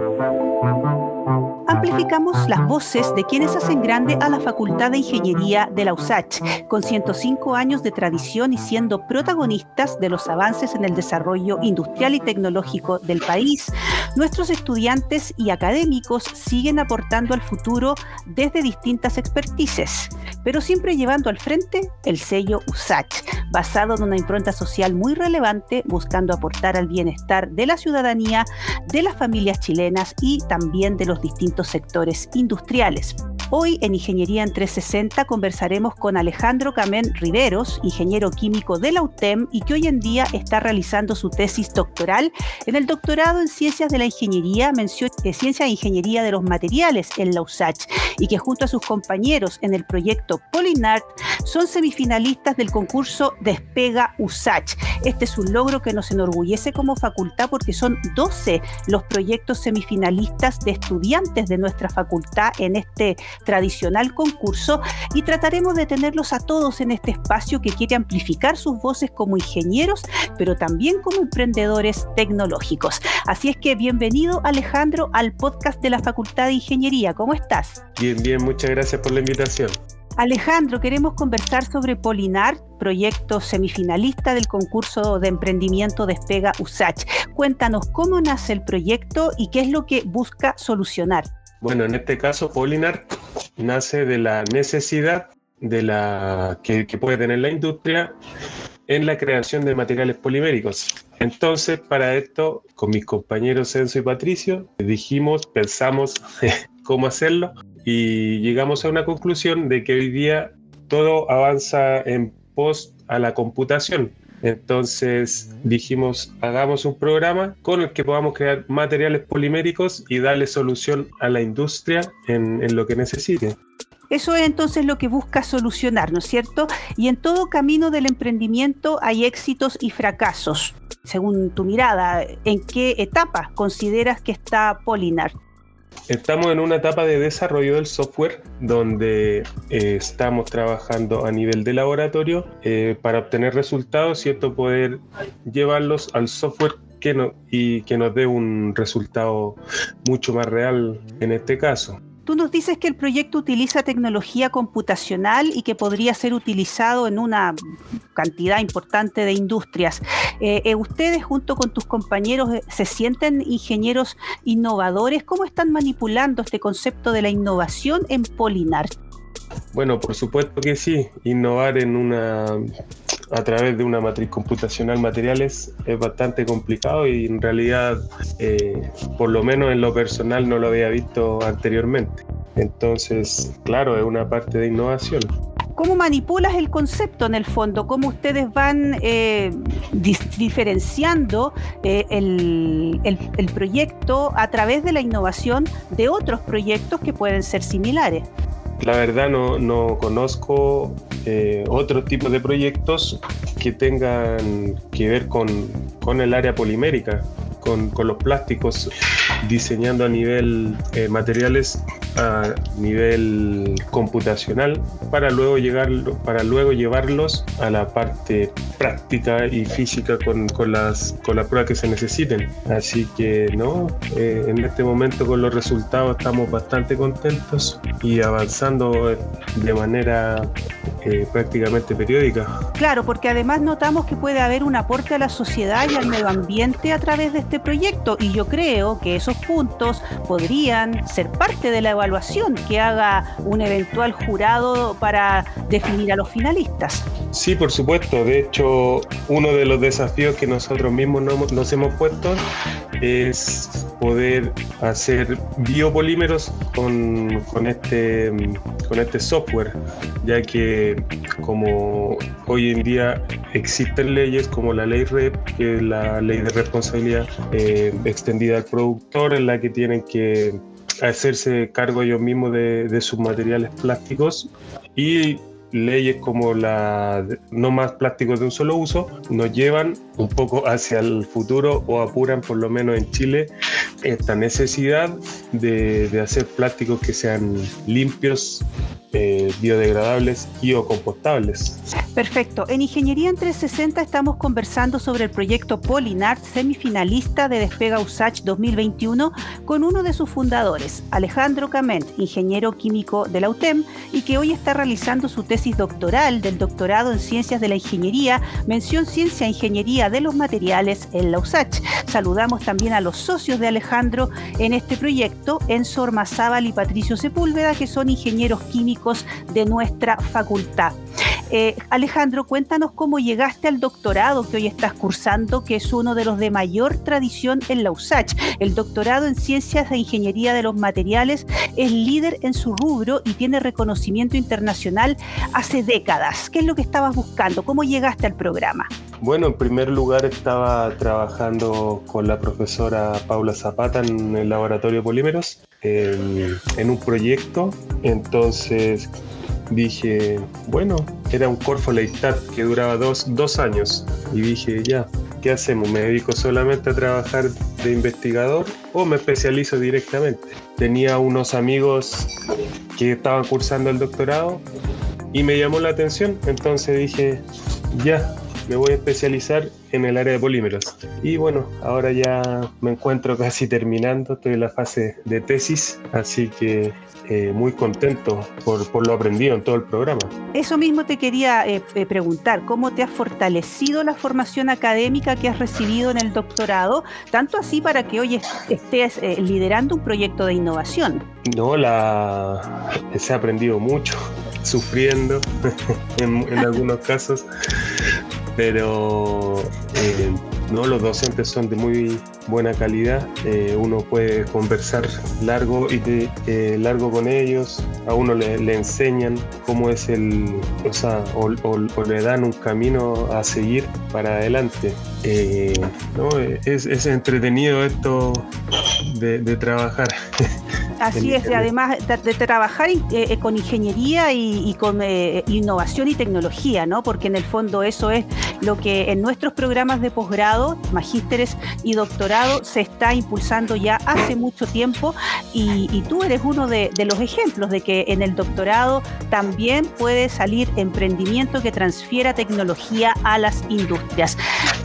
Thank you. Amplificamos las voces de quienes hacen grande a la Facultad de Ingeniería de la USACH, con 105 años de tradición y siendo protagonistas de los avances en el desarrollo industrial y tecnológico del país. Nuestros estudiantes y académicos siguen aportando al futuro desde distintas expertices, pero siempre llevando al frente el sello USACH, basado en una impronta social muy relevante, buscando aportar al bienestar de la ciudadanía, de las familias chilenas y también de los distintos sectores industriales. Hoy en Ingeniería en 360 conversaremos con Alejandro Camén Riveros, ingeniero químico de la UTEM y que hoy en día está realizando su tesis doctoral en el doctorado en Ciencias de la Ingeniería, mención de Ciencia e Ingeniería de los Materiales en la USACH y que junto a sus compañeros en el proyecto Polinart son semifinalistas del concurso Despega USACH. Este es un logro que nos enorgullece como facultad porque son 12 los proyectos semifinalistas de estudiantes de nuestra facultad en este tradicional concurso y trataremos de tenerlos a todos en este espacio que quiere amplificar sus voces como ingenieros, pero también como emprendedores tecnológicos. Así es que bienvenido Alejandro al podcast de la Facultad de Ingeniería. ¿Cómo estás? Bien, bien, muchas gracias por la invitación. Alejandro, queremos conversar sobre Polinar, proyecto semifinalista del concurso de emprendimiento Despega USACH. Cuéntanos cómo nace el proyecto y qué es lo que busca solucionar. Bueno, en este caso, Polinar nace de la necesidad de la que, puede tener la industria en la creación de materiales poliméricos. Entonces, para esto, con mis compañeros Enzo y Patricio, dijimos, pensamos cómo hacerlo y llegamos a una conclusión de que hoy día todo avanza en pos a la computación. Entonces dijimos, hagamos un programa con el que podamos crear materiales poliméricos y darle solución a la industria en, en lo que necesite. Eso es entonces lo que busca solucionar, ¿no es cierto? Y en todo camino del emprendimiento hay éxitos y fracasos. Según tu mirada, ¿en qué etapa consideras que está Polinar? Estamos en una etapa de desarrollo del software donde eh, estamos trabajando a nivel de laboratorio eh, para obtener resultados, ¿cierto? Poder llevarlos al software que no, y que nos dé un resultado mucho más real en este caso. Tú nos dices que el proyecto utiliza tecnología computacional y que podría ser utilizado en una cantidad importante de industrias. Eh, eh, ustedes junto con tus compañeros eh, se sienten ingenieros innovadores. ¿Cómo están manipulando este concepto de la innovación en Polinar? Bueno, por supuesto que sí. Innovar en una a través de una matriz computacional materiales es bastante complicado y en realidad, eh, por lo menos en lo personal, no lo había visto anteriormente. Entonces, claro, es una parte de innovación. ¿Cómo manipulas el concepto en el fondo? ¿Cómo ustedes van eh, diferenciando eh, el, el proyecto a través de la innovación de otros proyectos que pueden ser similares? La verdad no, no conozco eh, otro tipo de proyectos que tengan que ver con, con el área polimérica, con, con, los plásticos, diseñando a nivel eh, materiales a nivel computacional para luego, llegar, para luego llevarlos a la parte práctica y física con, con las, con las pruebas que se necesiten. Así que no, eh, en este momento con los resultados estamos bastante contentos y avanzando de manera eh, prácticamente periódica. Claro, porque además notamos que puede haber un aporte a la sociedad y al medio ambiente a través de este proyecto y yo creo que esos puntos podrían ser parte de la evaluación que haga un eventual jurado para definir a los finalistas. Sí, por supuesto. De hecho, uno de los desafíos que nosotros mismos nos hemos puesto es poder hacer biopolímeros con, con, este, con este software, ya que como hoy en día existen leyes como la ley REP, que es la ley de responsabilidad eh, extendida al productor, en la que tienen que hacerse cargo ellos mismos de, de sus materiales plásticos y leyes como la no más plásticos de un solo uso nos llevan un poco hacia el futuro o apuran por lo menos en Chile esta necesidad de, hacer plásticos que sean limpios, eh, biodegradables y o compostables. Perfecto. En Ingeniería en 360 estamos conversando sobre el proyecto Polinart, semifinalista de Despega USACH 2021, con uno de sus fundadores, Alejandro Cament, ingeniero químico de la UTEM, y que hoy está realizando su tesis doctoral del doctorado en Ciencias de la Ingeniería, mención Ciencia e Ingeniería de los Materiales en la USACH. Saludamos también a los socios de Alejandro en este proyecto, Enzo Ormazábal y Patricio Sepúlveda, que son ingenieros químicos de nuestra facultad. Eh, Alejandro, cuéntanos cómo llegaste al doctorado que hoy estás cursando, que es uno de los de mayor tradición en la USACH. El doctorado en Ciencias de Ingeniería de los Materiales es líder en su rubro y tiene reconocimiento internacional hace décadas. ¿Qué es lo que estabas buscando? ¿Cómo llegaste al programa? Bueno, en primer lugar estaba trabajando con la profesora Paula Zapata en el laboratorio polímeros en un proyecto. Entonces dije, bueno, era un Corfo Leitat que duraba dos, dos años. Y dije, ya, ¿qué hacemos? ¿Me dedico solamente a trabajar de investigador o me especializo directamente? Tenía unos amigos que estaban cursando el doctorado y me llamó la atención, entonces dije, ya, me voy a especializar en el área de polímeros. Y bueno, ahora ya me encuentro casi terminando, estoy en la fase de tesis, así que eh, muy contento por, por, lo aprendido en todo el programa. Eso mismo te quería eh, eh, preguntar, ¿cómo te ha fortalecido la formación académica que has recibido en el doctorado, tanto así para que hoy estés liderando un proyecto de innovación? No, la se ha aprendido mucho, sufriendo en, en algunos casos, pero eh, no los docentes son de muy buena calidad eh, uno puede conversar largo y de, eh, largo con ellos a uno le, enseñan cómo es el o sea o, le dan un camino a seguir para adelante no es, es, entretenido esto de, de trabajar Así es, además de, trabajar eh, con ingeniería y, con eh, innovación y tecnología, ¿no? Porque en el fondo eso es lo que en nuestros programas de posgrado, magísteres y doctorado se está impulsando ya hace mucho tiempo y, tú eres uno de, los ejemplos de que en el doctorado también puede salir emprendimiento que transfiera tecnología a las industrias.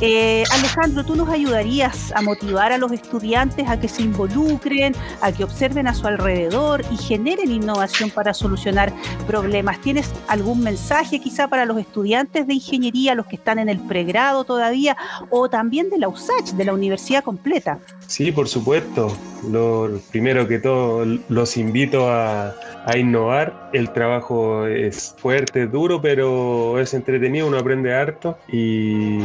Eh, Alejandro, ¿tú nos ayudarías a motivar a los estudiantes a que se involucren, a que observen a su alrededor y generen innovación para solucionar problemas. ¿Tienes algún mensaje quizá para los estudiantes de ingeniería, los que están en el pregrado todavía, o también de la USACH, de la universidad completa? Sí, por supuesto. Lo primero que todo, los invito a, a innovar. El trabajo es fuerte, duro, pero es entretenido, uno aprende harto y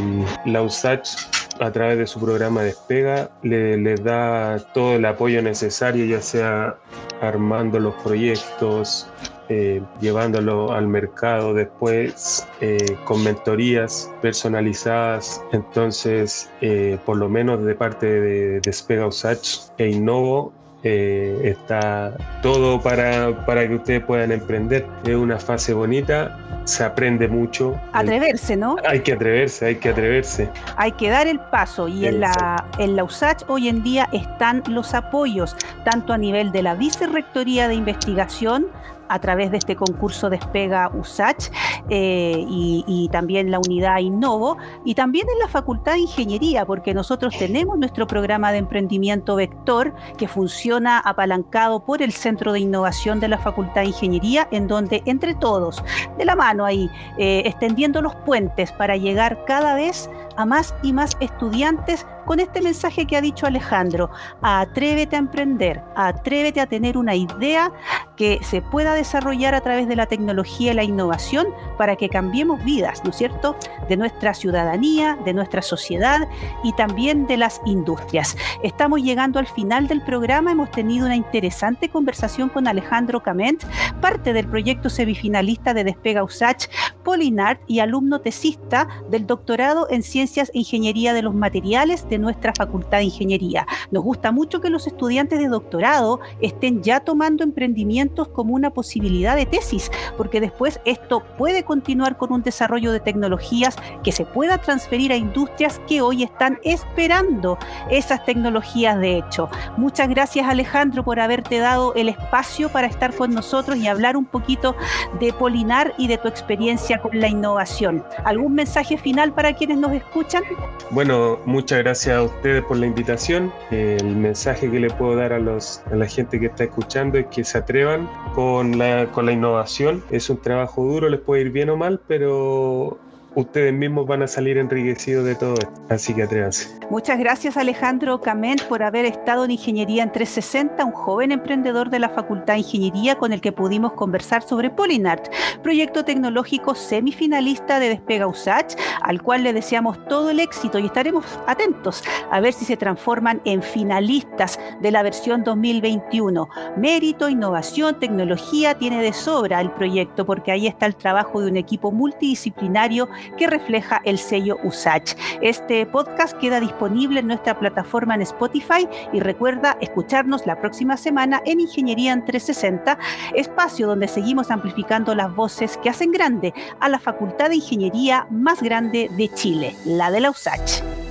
la USACH a través de su programa Despega le, les da todo el apoyo necesario, ya sea armando los proyectos, eh, llevándolo al mercado después eh, con mentorías personalizadas. Entonces, eh, por lo menos de parte de Despega Usach e Innovo, está todo para, para que ustedes puedan emprender. Es una fase bonita se aprende mucho. Atreverse, ¿no? Hay que atreverse, hay que atreverse. Hay que dar el paso y en la, en la USACH hoy en día están los apoyos, tanto a nivel de la Vicerrectoría de Investigación, a través de este concurso Despega USACH eh, y, también la unidad Innovo y también en la Facultad de Ingeniería, porque nosotros tenemos nuestro programa de emprendimiento Vector que funciona apalancado por el Centro de Innovación de la Facultad de Ingeniería, en donde entre todos, de la mano ahí, eh, extendiendo los puentes para llegar cada vez a más y más estudiantes con este mensaje que ha dicho Alejandro, atrévete a emprender, atrévete a tener una idea que se pueda desarrollar a través de la tecnología y la innovación para que cambiemos vidas, ¿no es cierto?, de nuestra ciudadanía, de nuestra sociedad y también de las industrias. Estamos llegando al final del programa, hemos tenido una interesante conversación con Alejandro Cament, parte del proyecto semifinalista de Despega USACH, Polinart y alumno tesista del doctorado en Ciencias e Ingeniería de los Materiales de nuestra Facultad de Ingeniería. Nos gusta mucho que los estudiantes de doctorado estén ya tomando emprendimientos como una posibilidad de tesis, porque después esto puede continuar con un desarrollo de tecnologías que se pueda transferir a industrias que hoy están esperando esas tecnologías de hecho. Muchas gracias Alejandro por haberte dado el espacio para estar con nosotros y hablar un poquito de Polinar y de tu experiencia con la innovación. ¿Algún mensaje final para quienes nos escuchan? Bueno, muchas gracias a ustedes por la invitación. El mensaje que le puedo dar a, los, a la gente que está escuchando es que se atrevan con la, con la innovación. Es un trabajo duro, les puede ir bien o mal, pero ustedes mismos van a salir enriquecidos de todo esto. Así que atrévanse. Muchas gracias Alejandro Cament por haber estado en Ingeniería en 360, un joven emprendedor de la Facultad de Ingeniería con el que pudimos conversar sobre Polinart, proyecto tecnológico semifinalista de Despega USACH, al cual le deseamos todo el éxito y estaremos atentos a ver si se transforman en finalistas de la versión 2021. Mérito, innovación, tecnología tiene de sobra el proyecto porque ahí está el trabajo de un equipo multidisciplinario que refleja el sello USACH. Este podcast queda disponible en nuestra plataforma en Spotify y recuerda escucharnos la próxima semana en Ingeniería en 360, espacio donde seguimos amplificando las voces que hacen grande a la Facultad de Ingeniería más grande de Chile, la de la USACH.